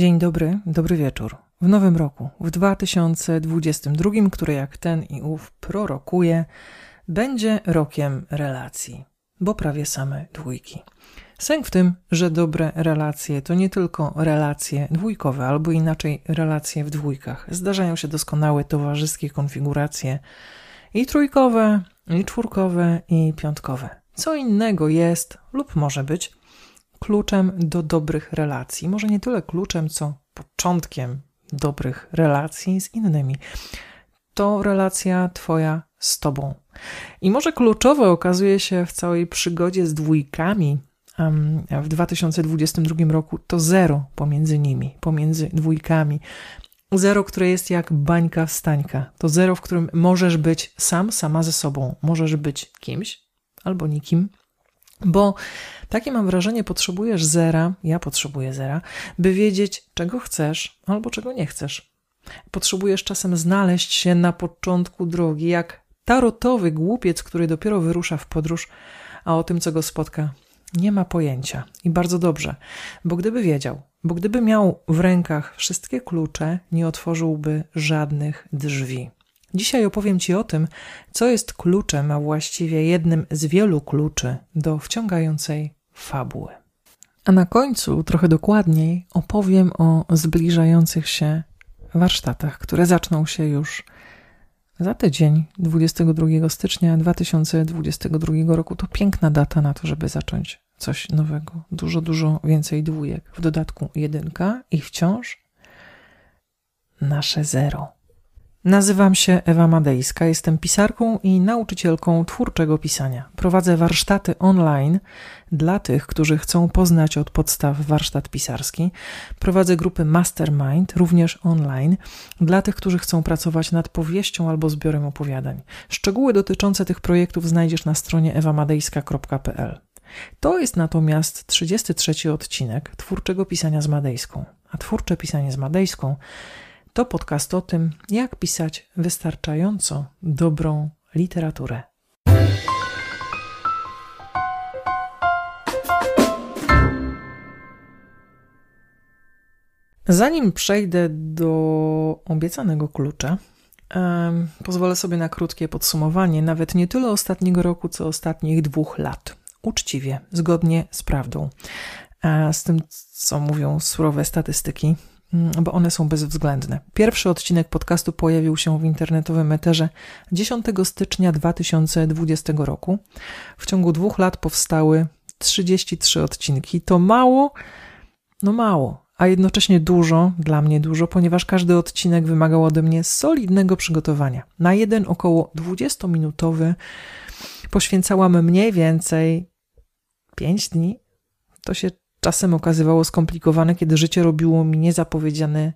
Dzień dobry, dobry wieczór. W nowym roku, w 2022, który jak ten i ów prorokuje, będzie rokiem relacji, bo prawie same dwójki. Sęk w tym, że dobre relacje to nie tylko relacje dwójkowe, albo inaczej relacje w dwójkach. Zdarzają się doskonałe towarzyskie konfiguracje i trójkowe, i czwórkowe, i piątkowe. Co innego jest lub może być kluczem do dobrych relacji. Może nie tyle kluczem, co początkiem dobrych relacji z innymi. To relacja Twoja z Tobą. I może kluczowe okazuje się w całej przygodzie z dwójkami w 2022 roku to zero pomiędzy nimi, pomiędzy dwójkami. Zero, które jest jak bańka wstańka. To zero, w którym możesz być sam, sama ze sobą. Możesz być kimś albo nikim, bo takie mam wrażenie, potrzebujesz zera, ja potrzebuję zera, by wiedzieć, czego chcesz albo czego nie chcesz. Potrzebujesz czasem znaleźć się na początku drogi, jak tarotowy głupiec, który dopiero wyrusza w podróż, a o tym, co go spotka, nie ma pojęcia. I bardzo dobrze, bo gdyby wiedział, bo gdyby miał w rękach wszystkie klucze, nie otworzyłby żadnych drzwi. Dzisiaj opowiem Ci o tym, co jest kluczem, a właściwie jednym z wielu kluczy do wciągającej fabuły. A na końcu, trochę dokładniej, opowiem o zbliżających się warsztatach, które zaczną się już za tydzień, 22 stycznia 2022 roku. To piękna data na to, żeby zacząć coś nowego. Dużo, dużo więcej dwójek. W dodatku jedynka i wciąż nasze zero. Nazywam się Ewa Madejska, jestem pisarką i nauczycielką twórczego pisania. Prowadzę warsztaty online dla tych, którzy chcą poznać od podstaw warsztat pisarski. Prowadzę grupy Mastermind, również online, dla tych, którzy chcą pracować nad powieścią albo zbiorem opowiadań. Szczegóły dotyczące tych projektów znajdziesz na stronie ewamadejska.pl. To jest natomiast 33 odcinek twórczego pisania z Madejską. A twórcze pisanie z Madejską to podcast o tym, jak pisać wystarczająco dobrą literaturę. Zanim przejdę do obiecanego klucza, pozwolę sobie na krótkie podsumowanie, nawet nie tyle ostatniego roku, co ostatnich dwóch lat. Uczciwie, zgodnie z prawdą. Z tym, co mówią surowe statystyki, bo one są bezwzględne. Pierwszy odcinek podcastu pojawił się w internetowym eterze 10 stycznia 2020 roku. W ciągu dwóch lat powstały 33 odcinki. To mało, no mało, a jednocześnie dużo, dla mnie dużo, ponieważ każdy odcinek wymagał ode mnie solidnego przygotowania. Na jeden około 20-minutowy poświęcałam mniej więcej 5 dni. To się czasem okazywało skomplikowane, kiedy życie robiło mi niezapowiedziane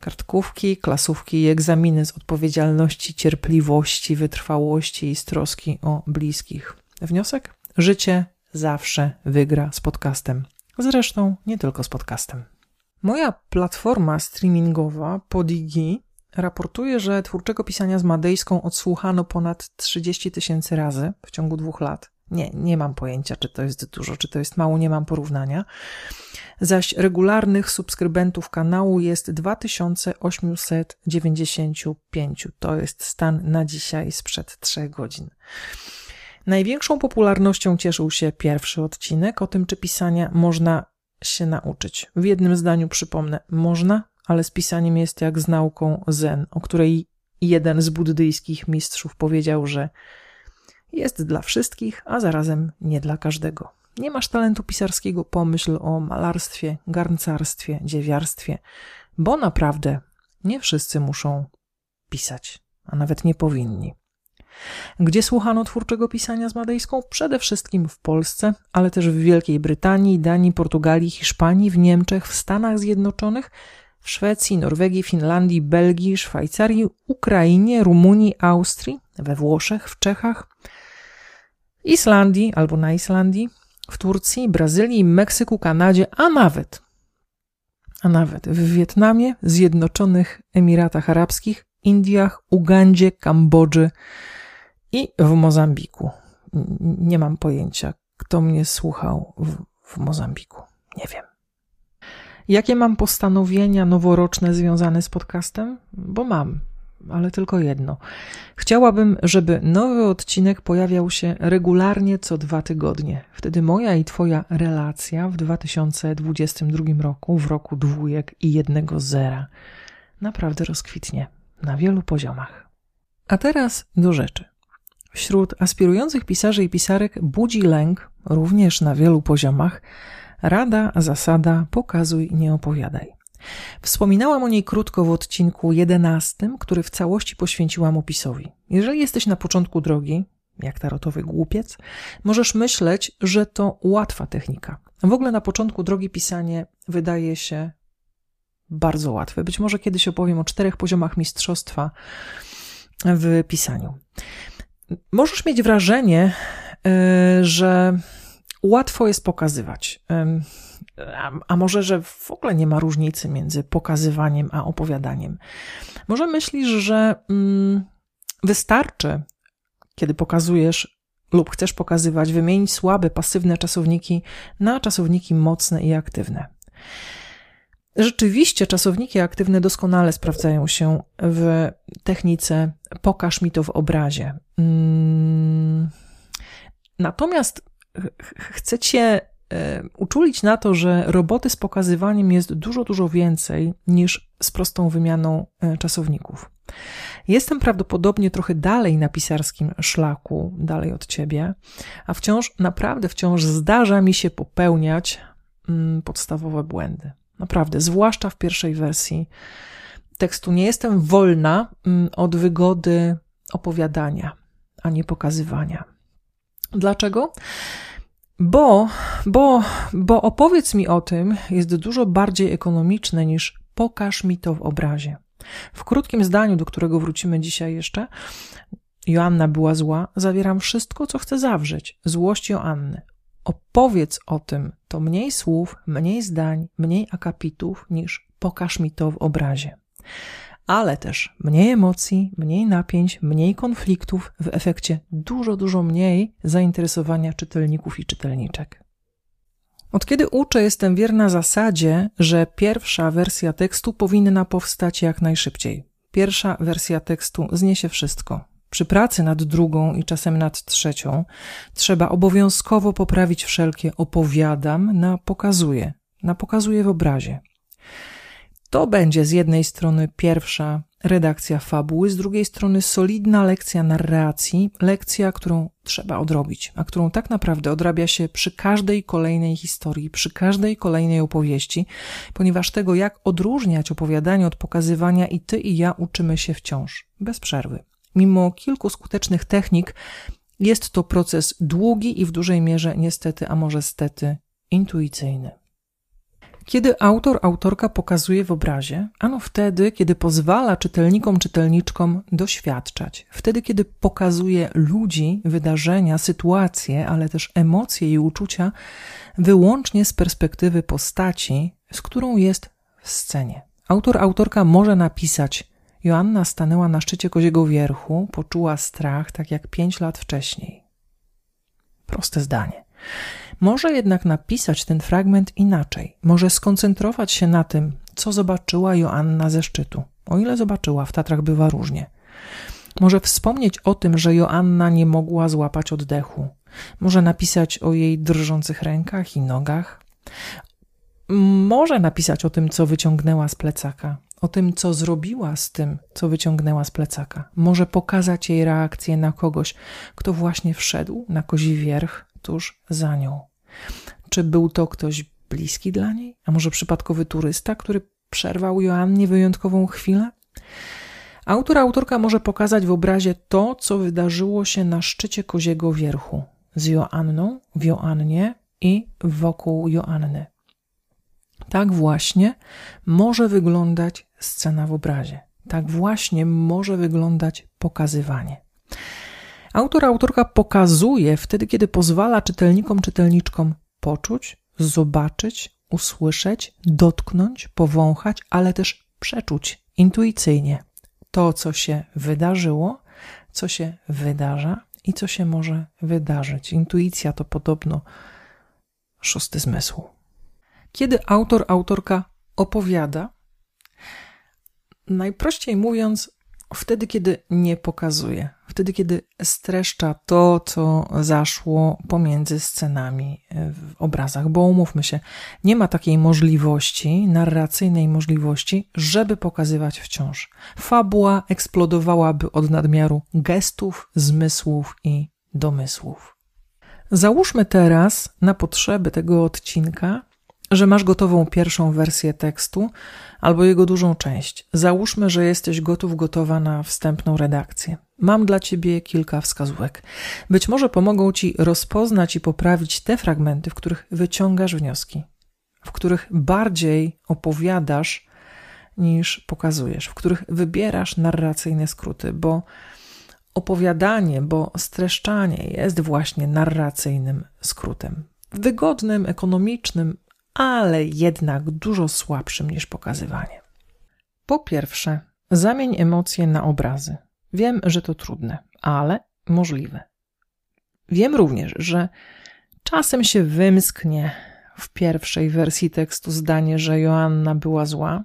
kartkówki, klasówki i egzaminy z odpowiedzialności, cierpliwości, wytrwałości i z troski o bliskich. Wniosek? Życie zawsze wygra z podcastem. Zresztą nie tylko z podcastem. Moja platforma streamingowa Podigi raportuje, że twórczego pisania z Madejską odsłuchano ponad 30 tysięcy razy w ciągu dwóch lat. Nie, nie mam pojęcia, czy to jest dużo, czy to jest mało, nie mam porównania. Zaś regularnych subskrybentów kanału jest 2895. To jest stan na dzisiaj sprzed 3 godzin. Największą popularnością cieszył się pierwszy odcinek o tym, czy pisania można się nauczyć. W jednym zdaniu przypomnę, można, ale z pisaniem jest jak z nauką zen, o której jeden z buddyjskich mistrzów powiedział, że jest dla wszystkich, a zarazem nie dla każdego. Nie masz talentu pisarskiego, pomyśl o malarstwie, garncarstwie, dziewiarstwie, bo naprawdę nie wszyscy muszą pisać, a nawet nie powinni. Gdzie słuchano twórczego pisania z Madejską? Przede wszystkim w Polsce, ale też w Wielkiej Brytanii, Danii, Portugalii, Hiszpanii, w Niemczech, w Stanach Zjednoczonych, w Szwecji, Norwegii, Finlandii, Belgii, Szwajcarii, Ukrainie, Rumunii, Austrii, we Włoszech, w Czechach, Islandii albo na Islandii, w Turcji, Brazylii, Meksyku, Kanadzie, a nawet, a nawet w Wietnamie, Zjednoczonych Emiratach Arabskich, Indiach, Ugandzie, Kambodży i w Mozambiku. Nie mam pojęcia, kto mnie słuchał w, w Mozambiku. Nie wiem. Jakie mam postanowienia noworoczne związane z podcastem? Bo mam, ale tylko jedno. Chciałabym, żeby nowy odcinek pojawiał się regularnie co dwa tygodnie. Wtedy moja i Twoja relacja w 2022 roku, w roku dwójek i jednego zera, naprawdę rozkwitnie na wielu poziomach. A teraz do rzeczy. Wśród aspirujących pisarzy i pisarek budzi lęk, również na wielu poziomach, rada, zasada pokazuj, nie opowiadaj. Wspominałam o niej krótko w odcinku 11, który w całości poświęciłam opisowi. Jeżeli jesteś na początku drogi, jak tarotowy głupiec, możesz myśleć, że to łatwa technika. W ogóle na początku drogi pisanie wydaje się bardzo łatwe. Być może kiedyś opowiem o czterech poziomach mistrzostwa w pisaniu. Możesz mieć wrażenie, e, że łatwo jest pokazywać. A, może, że w ogóle nie ma różnicy między pokazywaniem a opowiadaniem. Może myślisz, że mm, wystarczy, kiedy pokazujesz lub chcesz pokazywać, wymienić słabe, pasywne czasowniki na czasowniki mocne i aktywne. Rzeczywiście czasowniki aktywne doskonale sprawdzają się w technice pokaż mi to w obrazie. Mm. Natomiast chcę cię e, uczulić na to, że roboty z pokazywaniem jest dużo, dużo więcej niż z prostą wymianą e, czasowników. Jestem prawdopodobnie trochę dalej na pisarskim szlaku, dalej od ciebie, a wciąż, naprawdę wciąż zdarza mi się popełniać mm, podstawowe błędy. Naprawdę, zwłaszcza w pierwszej wersji tekstu. Nie jestem wolna mm, od wygody opowiadania, a nie pokazywania. Dlaczego? Bo, bo, bo opowiedz mi o tym jest dużo bardziej ekonomiczne niż pokaż mi to w obrazie. W krótkim zdaniu, do którego wrócimy dzisiaj jeszcze, Joanna była zła, zawieram wszystko, co chcę zawrzeć. Złość Joanny. Opowiedz o tym. To mniej słów, mniej zdań, mniej akapitów niż pokaż mi to w obrazie ale też mniej emocji, mniej napięć, mniej konfliktów, w efekcie dużo, dużo mniej zainteresowania czytelników i czytelniczek. Od kiedy uczę, jestem wierna zasadzie, że pierwsza wersja tekstu powinna powstać jak najszybciej. Pierwsza wersja tekstu zniesie wszystko. Przy pracy nad drugą i czasem nad trzecią trzeba obowiązkowo poprawić wszelkie opowiadam na pokazuje, na pokazuje w obrazie. To będzie z jednej strony pierwsza redakcja fabuły, z drugiej strony solidna lekcja narracji, lekcja, którą trzeba odrobić, a którą tak naprawdę odrabia się przy każdej kolejnej historii, przy każdej kolejnej opowieści, ponieważ tego, jak odróżniać opowiadanie od pokazywania, i ty i ja uczymy się wciąż, bez przerwy. Mimo kilku skutecznych technik, jest to proces długi i w dużej mierze, niestety, a może stety, intuicyjny. Kiedy autor, autorka pokazuje w obrazie, ano wtedy, kiedy pozwala czytelnikom, czytelniczkom doświadczać, wtedy, kiedy pokazuje ludzi, wydarzenia, sytuacje, ale też emocje i uczucia wyłącznie z perspektywy postaci, z którą jest w scenie. Autor, autorka może napisać: Joanna stanęła na szczycie koziego wierchu, poczuła strach, tak jak pięć lat wcześniej. Proste zdanie. Może jednak napisać ten fragment inaczej. Może skoncentrować się na tym, co zobaczyła Joanna ze szczytu. O ile zobaczyła, w Tatrach bywa różnie. Może wspomnieć o tym, że Joanna nie mogła złapać oddechu. Może napisać o jej drżących rękach i nogach. Może napisać o tym, co wyciągnęła z plecaka, o tym, co zrobiła z tym, co wyciągnęła z plecaka. Może pokazać jej reakcję na kogoś, kto właśnie wszedł na kozi wierch tuż za nią. Czy był to ktoś bliski dla niej? A może przypadkowy turysta, który przerwał Joannie wyjątkową chwilę? Autor, autorka może pokazać w obrazie to, co wydarzyło się na szczycie koziego wierchu z Joanną, w Joannie i wokół Joanny. Tak właśnie może wyglądać scena w obrazie. Tak właśnie może wyglądać pokazywanie. Autor, autorka pokazuje wtedy, kiedy pozwala czytelnikom, czytelniczkom poczuć, zobaczyć, usłyszeć, dotknąć, powąchać, ale też przeczuć intuicyjnie to, co się wydarzyło, co się wydarza i co się może wydarzyć. Intuicja to podobno szósty zmysł. Kiedy autor, autorka opowiada, najprościej mówiąc, wtedy, kiedy nie pokazuje, wtedy, kiedy streszcza to, co zaszło pomiędzy scenami w obrazach, bo umówmy się, nie ma takiej możliwości, narracyjnej możliwości, żeby pokazywać wciąż. Fabuła eksplodowałaby od nadmiaru gestów, zmysłów i domysłów. Załóżmy teraz na potrzeby tego odcinka, że masz gotową pierwszą wersję tekstu albo jego dużą część. Załóżmy, że jesteś gotów, gotowa na wstępną redakcję. Mam dla ciebie kilka wskazówek. Być może pomogą ci rozpoznać i poprawić te fragmenty, w których wyciągasz wnioski, w których bardziej opowiadasz niż pokazujesz, w których wybierasz narracyjne skróty, bo opowiadanie, bo streszczanie jest właśnie narracyjnym skrótem. Wygodnym, ekonomicznym, ale jednak dużo słabszym niż pokazywanie. Po pierwsze, zamień emocje na obrazy. Wiem, że to trudne, ale możliwe. Wiem również, że czasem się wymsknie w pierwszej wersji tekstu zdanie, że Joanna była zła,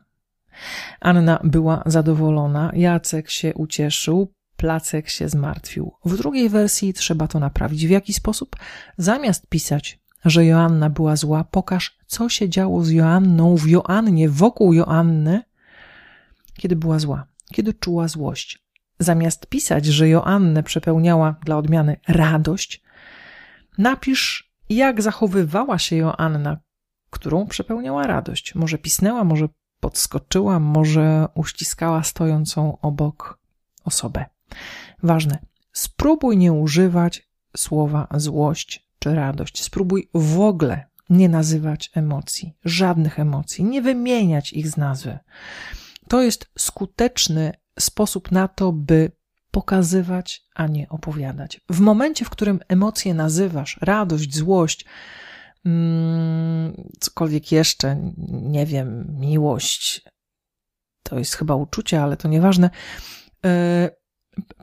Anna była zadowolona, Jacek się ucieszył, Placek się zmartwił. W drugiej wersji trzeba to naprawić. W jaki sposób? Zamiast pisać że Joanna była zła, pokaż, co się działo z Joanną w Joannie, wokół Joanny, kiedy była zła, kiedy czuła złość. Zamiast pisać, że Joannę przepełniała dla odmiany radość, napisz, jak zachowywała się Joanna, którą przepełniała radość. Może pisnęła, może podskoczyła, może uściskała stojącą obok osobę. Ważne, spróbuj nie używać słowa złość czy radość. Spróbuj w ogóle nie nazywać emocji, żadnych emocji, nie wymieniać ich z nazwy. To jest skuteczny sposób na to, by pokazywać, a nie opowiadać. W momencie, w którym emocje nazywasz, radość, złość, mm, cokolwiek jeszcze, nie wiem, miłość, to jest chyba uczucie, ale to nieważne, yy,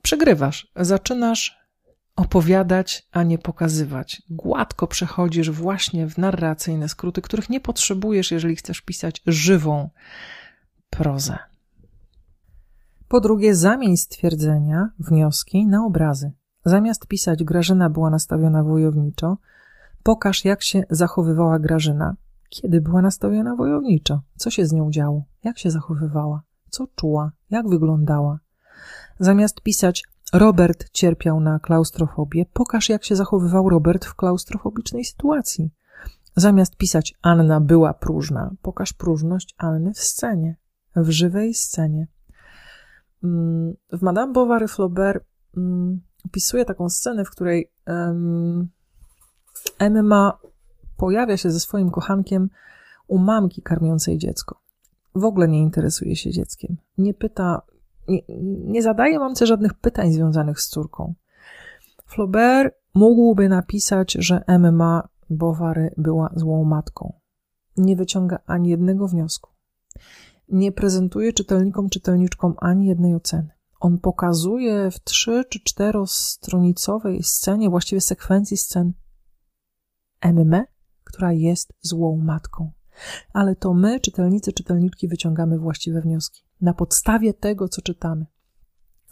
przegrywasz, zaczynasz opowiadać, a nie pokazywać. Gładko przechodzisz właśnie w narracyjne skróty, których nie potrzebujesz, jeżeli chcesz pisać żywą prozę. Po drugie, zamień stwierdzenia, wnioski na obrazy. Zamiast pisać Grażyna była nastawiona wojowniczo, pokaż jak się zachowywała Grażyna, kiedy była nastawiona wojowniczo, co się z nią działo, jak się zachowywała, co czuła, jak wyglądała. Zamiast pisać Robert cierpiał na klaustrofobię. Pokaż, jak się zachowywał Robert w klaustrofobicznej sytuacji. Zamiast pisać Anna była próżna, pokaż próżność Anny w scenie, w żywej scenie. Mm, w Madame Bovary Flaubert mm, opisuje taką scenę, w której Emma pojawia się ze swoim kochankiem u mamki karmiącej dziecko. W ogóle nie interesuje się dzieckiem. Nie pyta, nie, nie zadaje mamce żadnych pytań związanych z córką. Flaubert mógłby napisać, że Emma Bovary była złą matką. Nie wyciąga ani jednego wniosku. Nie prezentuje czytelnikom, czytelniczkom ani jednej oceny. On pokazuje w trzy czy czterostronicowej scenie, właściwie sekwencji scen, Emmę, która jest złą matką. Ale to my, czytelnicy, czytelniczki, wyciągamy właściwe wnioski na podstawie tego, co czytamy.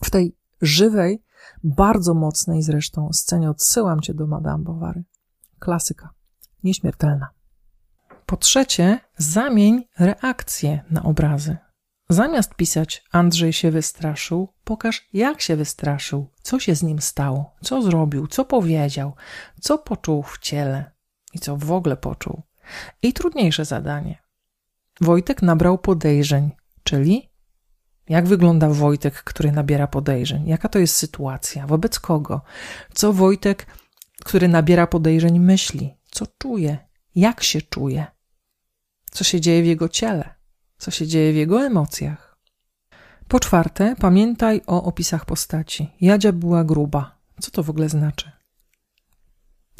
W tej żywej, bardzo mocnej zresztą scenie odsyłam cię do Madame Bovary. Klasyka, nieśmiertelna. Po trzecie, zamień reakcje na obrazy. Zamiast pisać Andrzej się wystraszył, pokaż jak się wystraszył, co się z nim stało, co zrobił, co powiedział, co poczuł w ciele i co w ogóle poczuł. I trudniejsze zadanie. Wojtek nabrał podejrzeń, czyli jak wygląda Wojtek, który nabiera podejrzeń? Jaka to jest sytuacja? Wobec kogo? Co Wojtek, który nabiera podejrzeń, myśli? Co czuje? Jak się czuje? Co się dzieje w jego ciele? Co się dzieje w jego emocjach? Po czwarte, pamiętaj o opisach postaci. Jadzia była gruba. Co to w ogóle znaczy?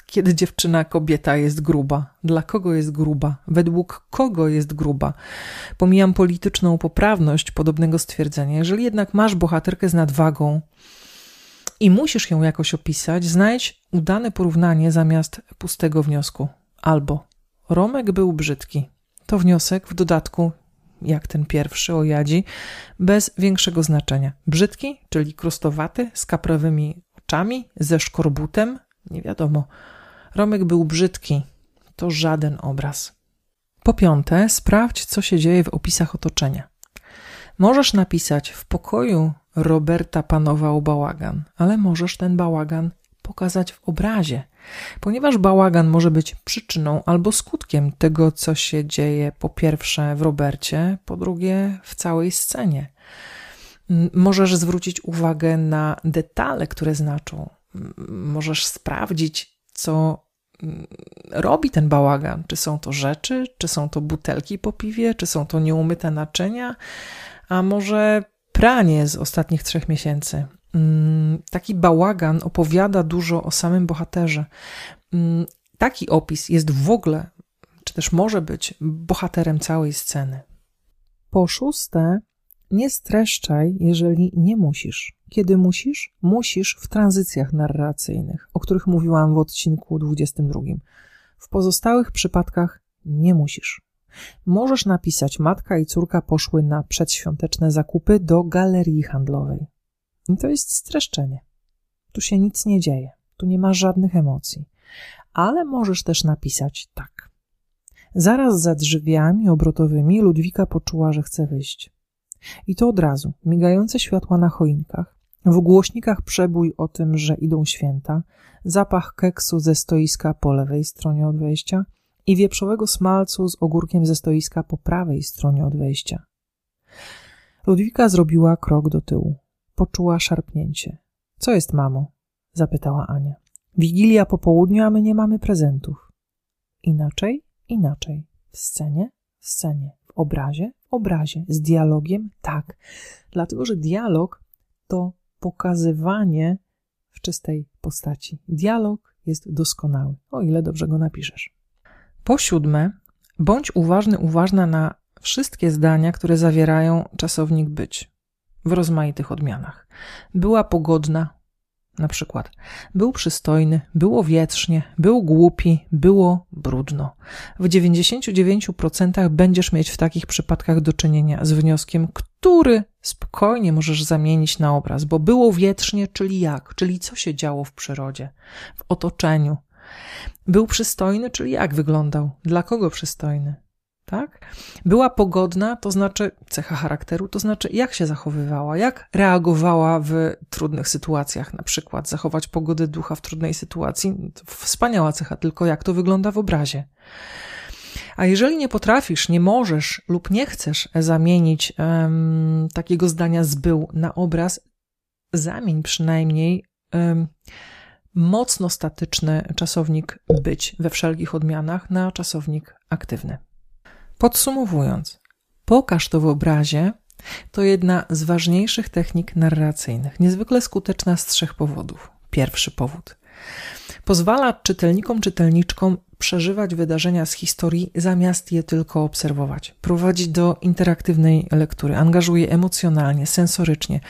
Kiedy dziewczyna, kobieta jest gruba, dla kogo jest gruba, według kogo jest gruba. Pomijam polityczną poprawność podobnego stwierdzenia. Jeżeli jednak masz bohaterkę z nadwagą i musisz ją jakoś opisać, znajdź udane porównanie zamiast pustego wniosku. Albo Romek był brzydki. To wniosek, w dodatku jak ten pierwszy o jadzi, bez większego znaczenia. Brzydki, czyli krustowaty, z kaprowymi oczami, ze szkorbutem, nie wiadomo. Romek był brzydki, to żaden obraz. Po piąte, sprawdź, co się dzieje w opisach otoczenia. Możesz napisać: W pokoju Roberta panował bałagan, ale możesz ten bałagan pokazać w obrazie, ponieważ bałagan może być przyczyną albo skutkiem tego, co się dzieje po pierwsze w Robercie, po drugie w całej scenie. Możesz zwrócić uwagę na detale, które znaczą. Możesz sprawdzić, co robi ten bałagan. Czy są to rzeczy, czy są to butelki po piwie, czy są to nieumyte naczynia, a może pranie z ostatnich trzech miesięcy. Mm, taki bałagan opowiada dużo o samym bohaterze. Mm, taki opis jest w ogóle, czy też może być bohaterem całej sceny. Po szóste, nie streszczaj, jeżeli nie musisz. Kiedy musisz? Musisz w tranzycjach narracyjnych, o których mówiłam w odcinku 22. W pozostałych przypadkach nie musisz. Możesz napisać: Matka i córka poszły na przedświąteczne zakupy do galerii handlowej. I to jest streszczenie. Tu się nic nie dzieje, tu nie ma żadnych emocji. Ale możesz też napisać tak. Zaraz za drzwiami obrotowymi Ludwika poczuła, że chce wyjść. I to od razu. Migające światła na choinkach, w głośnikach przebój o tym, że idą święta, zapach keksu ze stoiska po lewej stronie od wejścia i wieprzowego smalcu z ogórkiem ze stoiska po prawej stronie od wejścia. Ludwika zrobiła krok do tyłu. Poczuła szarpnięcie. Co jest, mamo? zapytała Ania. Wigilia po południu, a my nie mamy prezentów. Inaczej? Inaczej. W scenie? W scenie. Obrazie? W obrazie. Z dialogiem? Tak. Dlatego, że dialog to pokazywanie w czystej postaci. Dialog jest doskonały, o ile dobrze go napiszesz. Po siódme, bądź uważny, uważna na wszystkie zdania, które zawierają czasownik być w rozmaitych odmianach. Była pogodna, na przykład. Był przystojny, było wietrznie, był głupi, było brudno. W 99% będziesz mieć w takich przypadkach do czynienia z wnioskiem, który spokojnie możesz zamienić na obraz, bo było wietrznie, czyli jak? Czyli co się działo w przyrodzie, w otoczeniu. Był przystojny, czyli jak wyglądał? Dla kogo przystojny? Tak? Była pogodna, to znaczy cecha charakteru, to znaczy jak się zachowywała, jak reagowała w trudnych sytuacjach, na przykład zachować pogodę ducha w trudnej sytuacji. Wspaniała cecha, tylko jak to wygląda w obrazie. A jeżeli nie potrafisz, nie możesz lub nie chcesz zamienić um, takiego zdania z był na obraz, zamień przynajmniej um, mocno statyczny czasownik być we wszelkich odmianach na czasownik aktywny. Podsumowując, pokaż to w obrazie to jedna z ważniejszych technik narracyjnych, niezwykle skuteczna z trzech powodów. Pierwszy powód. Pozwala czytelnikom, czytelniczkom przeżywać wydarzenia z historii zamiast je tylko obserwować. Prowadzi do interaktywnej lektury, angażuje emocjonalnie, sensorycznie.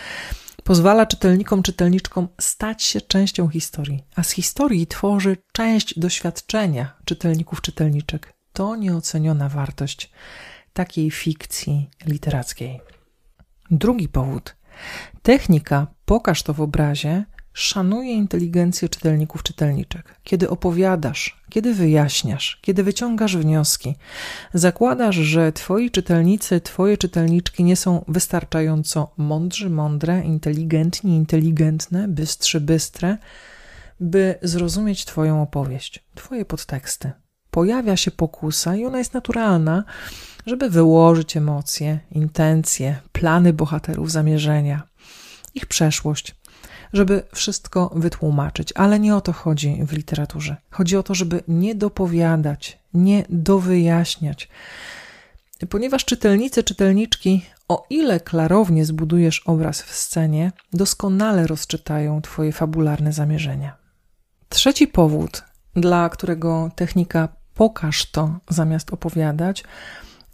Pozwala czytelnikom, czytelniczkom stać się częścią historii, a z historii tworzy część doświadczenia czytelników, czytelniczek to nieoceniona wartość takiej fikcji literackiej. Drugi powód. Technika Pokaż to w obrazie szanuje inteligencję czytelników, czytelniczek. Kiedy opowiadasz, kiedy wyjaśniasz, kiedy wyciągasz wnioski, zakładasz, że twoi czytelnicy, twoje czytelniczki nie są wystarczająco mądrzy, mądre, inteligentni, inteligentne, bystrzy, bystre, by zrozumieć twoją opowieść, twoje podteksty pojawia się pokusa i ona jest naturalna, żeby wyłożyć emocje, intencje, plany bohaterów, zamierzenia, ich przeszłość, żeby wszystko wytłumaczyć. Ale nie o to chodzi w literaturze. Chodzi o to, żeby nie dopowiadać, nie dowyjaśniać. Ponieważ czytelnicy, czytelniczki, o ile klarownie zbudujesz obraz w scenie, doskonale rozczytają Twoje fabularne zamierzenia. Trzeci powód, dla którego technika pokaż to zamiast opowiadać,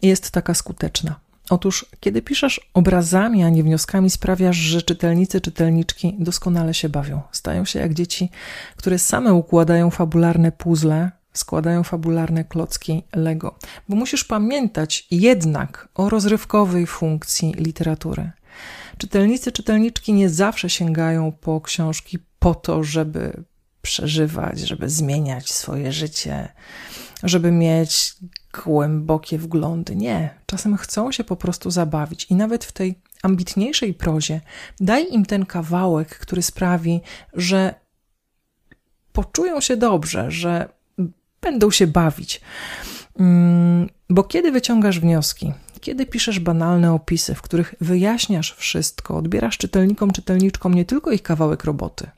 jest taka skuteczna. Otóż, kiedy piszesz obrazami, a nie wnioskami, sprawiasz, że czytelnicy, czytelniczki doskonale się bawią. Stają się jak dzieci, które same układają fabularne puzzle, składają fabularne klocki Lego, bo musisz pamiętać jednak o rozrywkowej funkcji literatury. Czytelnicy, czytelniczki nie zawsze sięgają po książki po to, żeby przeżywać, żeby zmieniać swoje życie, żeby mieć głębokie wglądy. Nie, czasem chcą się po prostu zabawić i nawet w tej ambitniejszej prozie daj im ten kawałek, który sprawi, że poczują się dobrze, że będą się bawić. Mm, bo kiedy wyciągasz wnioski, kiedy piszesz banalne opisy, w których wyjaśniasz wszystko, odbierasz czytelnikom, czytelniczkom nie tylko ich kawałek roboty,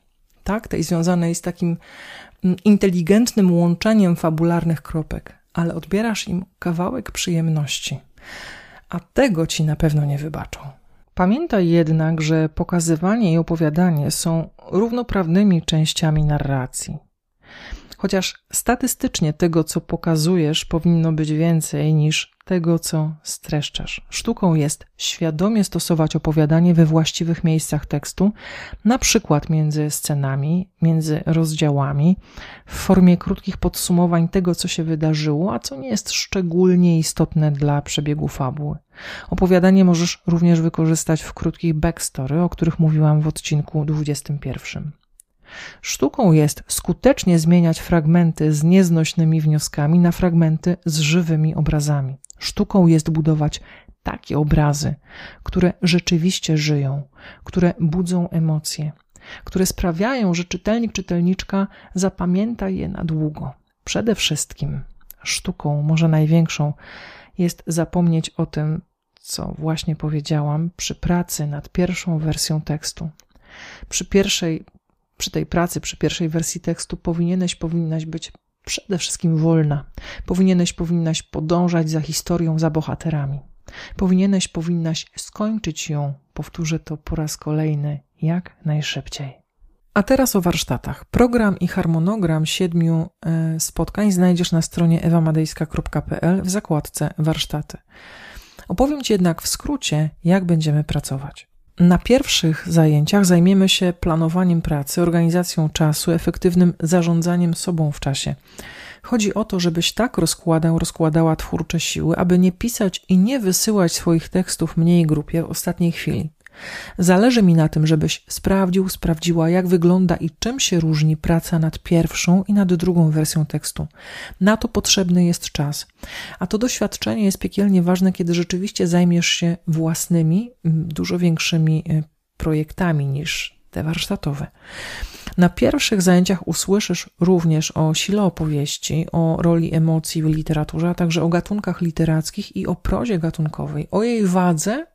tak, tej związanej z takim mm, inteligentnym łączeniem fabularnych kropek, ale odbierasz im kawałek przyjemności. A tego ci na pewno nie wybaczą. Pamiętaj jednak, że pokazywanie i opowiadanie są równoprawnymi częściami narracji. Chociaż statystycznie tego, co pokazujesz, powinno być więcej niż tego, co streszczasz. Sztuką jest świadomie stosować opowiadanie we właściwych miejscach tekstu, na przykład między scenami, między rozdziałami, w formie krótkich podsumowań tego, co się wydarzyło, a co nie jest szczególnie istotne dla przebiegu fabuły. Opowiadanie możesz również wykorzystać w krótkich backstory, o których mówiłam w odcinku 21. Sztuką jest skutecznie zmieniać fragmenty z nieznośnymi wnioskami na fragmenty z żywymi obrazami. Sztuką jest budować takie obrazy, które rzeczywiście żyją, które budzą emocje, które sprawiają, że czytelnik, czytelniczka zapamięta je na długo. Przede wszystkim sztuką, może największą, jest zapomnieć o tym, co właśnie powiedziałam przy pracy nad pierwszą wersją tekstu. Przy pierwszej przy tej pracy, przy pierwszej wersji tekstu powinieneś, powinnaś być przede wszystkim wolna. Powinieneś, powinnaś podążać za historią, za bohaterami. Powinieneś, powinnaś skończyć ją, powtórzę to po raz kolejny, jak najszybciej. A teraz o warsztatach. Program i harmonogram siedmiu e, spotkań znajdziesz na stronie ewamadejska.pl w zakładce warsztaty. Opowiem Ci jednak w skrócie, jak będziemy pracować. Na pierwszych zajęciach zajmiemy się planowaniem pracy, organizacją czasu, efektywnym zarządzaniem sobą w czasie. Chodzi o to, żebyś tak rozkładał, rozkładała twórcze siły, aby nie pisać i nie wysyłać swoich tekstów mniej grupie w ostatniej chwili. Zależy mi na tym, żebyś sprawdził, sprawdziła, jak wygląda i czym się różni praca nad pierwszą i nad drugą wersją tekstu. Na to potrzebny jest czas. A to doświadczenie jest piekielnie ważne, kiedy rzeczywiście zajmiesz się własnymi, dużo większymi y, projektami niż te warsztatowe. Na pierwszych zajęciach usłyszysz również o sile opowieści, o roli emocji w literaturze, a także o gatunkach literackich i o prozie gatunkowej, o jej wadze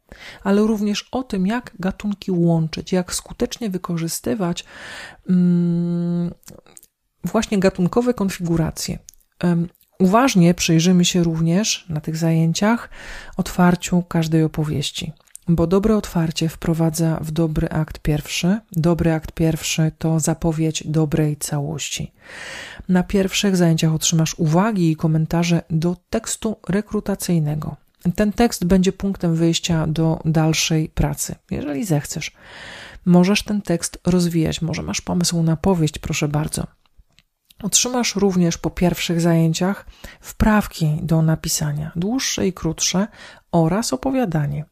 ale również o tym, jak gatunki łączyć, jak skutecznie wykorzystywać um, właśnie gatunkowe konfiguracje. Uważnie przyjrzymy się również na tych zajęciach otwarciu każdej opowieści. Bo dobre otwarcie wprowadza w dobry akt pierwszy. Dobry akt pierwszy to zapowiedź dobrej całości. Na pierwszych zajęciach otrzymasz uwagi i komentarze do tekstu rekrutacyjnego. Ten tekst będzie punktem wyjścia do dalszej pracy, jeżeli zechcesz. Możesz ten tekst rozwijać, może masz pomysł na powieść, proszę bardzo. Otrzymasz również po pierwszych zajęciach wprawki do napisania, dłuższe i krótsze, oraz opowiadanie.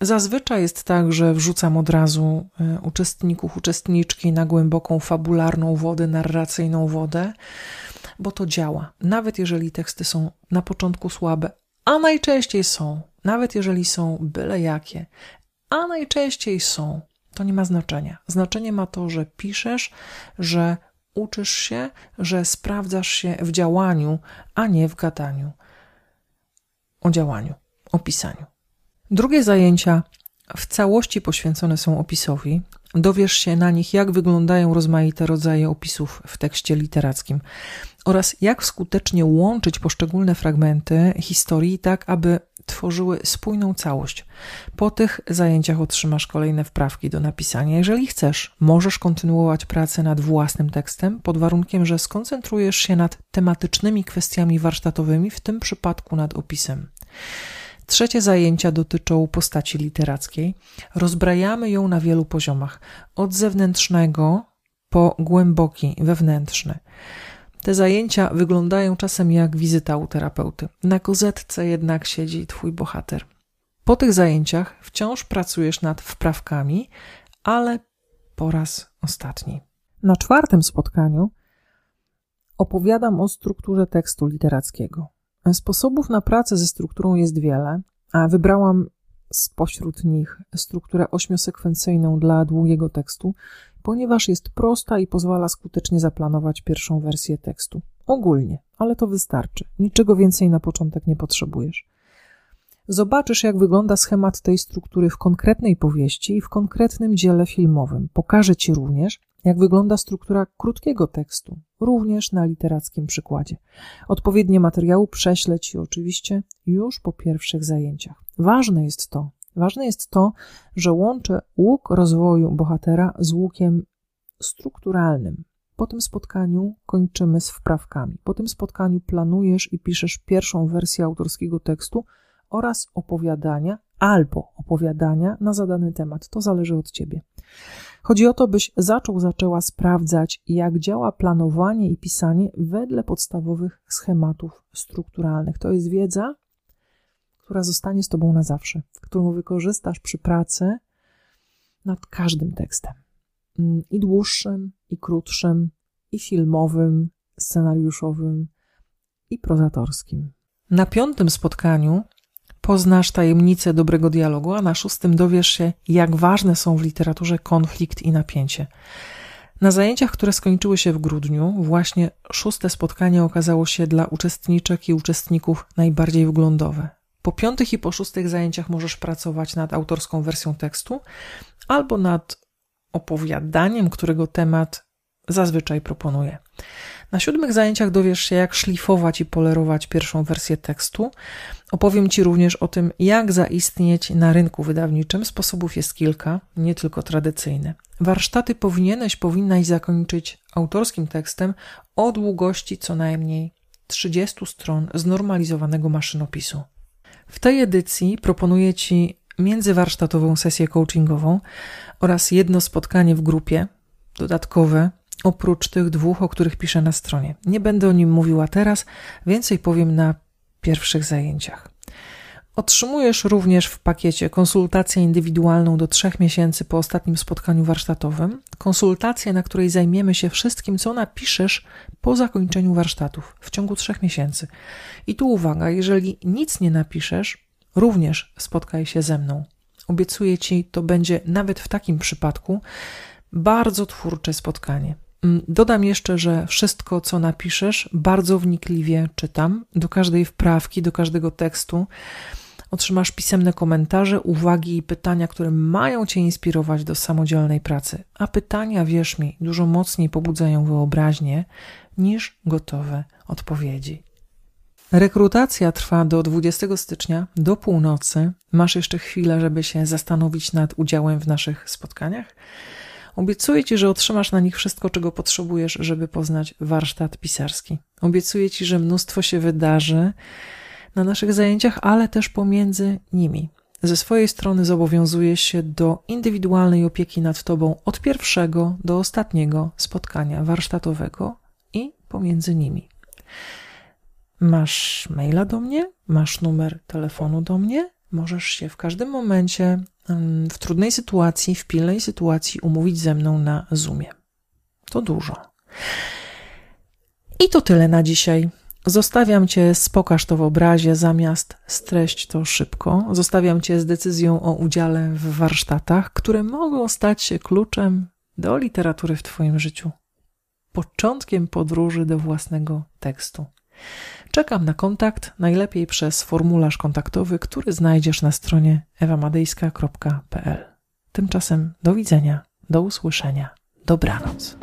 Zazwyczaj jest tak, że wrzucam od razu e, uczestników, uczestniczki na głęboką, fabularną wodę, narracyjną wodę, bo to działa. Nawet jeżeli teksty są na początku słabe, a najczęściej są, nawet jeżeli są byle jakie, a najczęściej są, to nie ma znaczenia. Znaczenie ma to, że piszesz, że uczysz się, że sprawdzasz się w działaniu, a nie w gadaniu. O działaniu, o pisaniu. Drugie zajęcia w całości poświęcone są opisowi. Dowiesz się na nich, jak wyglądają rozmaite rodzaje opisów w tekście literackim oraz jak skutecznie łączyć poszczególne fragmenty historii tak, aby tworzyły spójną całość. Po tych zajęciach otrzymasz kolejne wprawki do napisania. Jeżeli chcesz, możesz kontynuować pracę nad własnym tekstem pod warunkiem, że skoncentrujesz się nad tematycznymi kwestiami warsztatowymi, w tym przypadku nad opisem. Trzecie zajęcia dotyczą postaci literackiej. Rozbrajamy ją na wielu poziomach, od zewnętrznego po głęboki, wewnętrzny. Te zajęcia wyglądają czasem jak wizyta u terapeuty. Na kozetce jednak siedzi twój bohater. Po tych zajęciach wciąż pracujesz nad wprawkami, ale po raz ostatni. Na czwartym spotkaniu opowiadam o strukturze tekstu literackiego. Sposobów na pracę ze strukturą jest wiele, a wybrałam spośród nich strukturę ośmiosekwencyjną dla długiego tekstu, ponieważ jest prosta i pozwala skutecznie zaplanować pierwszą wersję tekstu. Ogólnie, ale to wystarczy. Niczego więcej na początek nie potrzebujesz. Zobaczysz, jak wygląda schemat tej struktury w konkretnej powieści i w konkretnym dziele filmowym. Pokażę Ci również, jak wygląda struktura krótkiego tekstu, również na literackim przykładzie. Odpowiednie materiału prześlę Ci oczywiście już po pierwszych zajęciach. Ważne jest to, ważne jest to, że łączę łuk rozwoju bohatera z łukiem strukturalnym. Po tym spotkaniu kończymy z wprawkami. Po tym spotkaniu planujesz i piszesz pierwszą wersję autorskiego tekstu oraz opowiadania albo opowiadania na zadany temat. To zależy od Ciebie. Chodzi o to, byś zaczął, zaczęła sprawdzać, jak działa planowanie i pisanie wedle podstawowych schematów strukturalnych. To jest wiedza, która zostanie z Tobą na zawsze, którą wykorzystasz przy pracy nad każdym tekstem. Mm, I dłuższym, i krótszym, i filmowym, scenariuszowym, i prozatorskim. Na piątym spotkaniu poznasz tajemnicę dobrego dialogu, a na szóstym dowiesz się, jak ważne są w literaturze konflikt i napięcie. Na zajęciach, które skończyły się w grudniu, właśnie szóste spotkanie okazało się dla uczestniczek i uczestników najbardziej wglądowe. Po piątych i po szóstych zajęciach możesz pracować nad autorską wersją tekstu albo nad opowiadaniem, którego temat zazwyczaj proponuję. Na siódmych zajęciach dowiesz się, jak szlifować i polerować pierwszą wersję tekstu. Opowiem Ci również o tym, jak zaistnieć na rynku wydawniczym. Sposobów jest kilka, nie tylko tradycyjne. Warsztaty powinieneś, powinnaś zakończyć autorskim tekstem o długości co najmniej 30 stron znormalizowanego maszynopisu. W tej edycji proponuję Ci międzywarsztatową sesję coachingową oraz jedno spotkanie w grupie dodatkowe oprócz tych dwóch, o których piszę na stronie. Nie będę o nim mówiła teraz, więcej powiem na pierwszych zajęciach. Otrzymujesz również w pakiecie konsultację indywidualną do trzech miesięcy po ostatnim spotkaniu warsztatowym, konsultację, na której zajmiemy się wszystkim, co napiszesz po zakończeniu warsztatów w ciągu trzech miesięcy. I tu uwaga, jeżeli nic nie napiszesz, również spotkaj się ze mną. Obiecuję ci, to będzie nawet w takim przypadku bardzo twórcze spotkanie. Mm, dodam jeszcze, że wszystko, co napiszesz, bardzo wnikliwie czytam. Do każdej wprawki, do każdego tekstu otrzymasz pisemne komentarze, uwagi i pytania, które mają Cię inspirować do samodzielnej pracy. A pytania, wierz mi, dużo mocniej pobudzają wyobraźnię niż gotowe odpowiedzi. Rekrutacja trwa do 20 stycznia, do północy. Masz jeszcze chwilę, żeby się zastanowić nad udziałem w naszych spotkaniach. Obiecuję Ci, że otrzymasz na nich wszystko, czego potrzebujesz, żeby poznać warsztat pisarski. Obiecuję Ci, że mnóstwo się wydarzy na naszych zajęciach, ale też pomiędzy nimi. Ze swojej strony zobowiązuję się do indywidualnej opieki nad Tobą od pierwszego do ostatniego spotkania warsztatowego i pomiędzy nimi. Masz maila do mnie, masz numer telefonu do mnie, możesz się w każdym momencie w trudnej sytuacji, w pilnej sytuacji umówić ze mną na Zoomie. To dużo. I to tyle na dzisiaj. Zostawiam Cię z pokaż to w obrazie zamiast streść to szybko. Zostawiam Cię z decyzją o udziale w warsztatach, które mogą stać się kluczem do literatury w Twoim życiu. Początkiem podróży do własnego tekstu. Czekam na kontakt, najlepiej przez formularz kontaktowy, który znajdziesz na stronie ewamadejska.pl. Tymczasem do widzenia, do usłyszenia, dobranoc.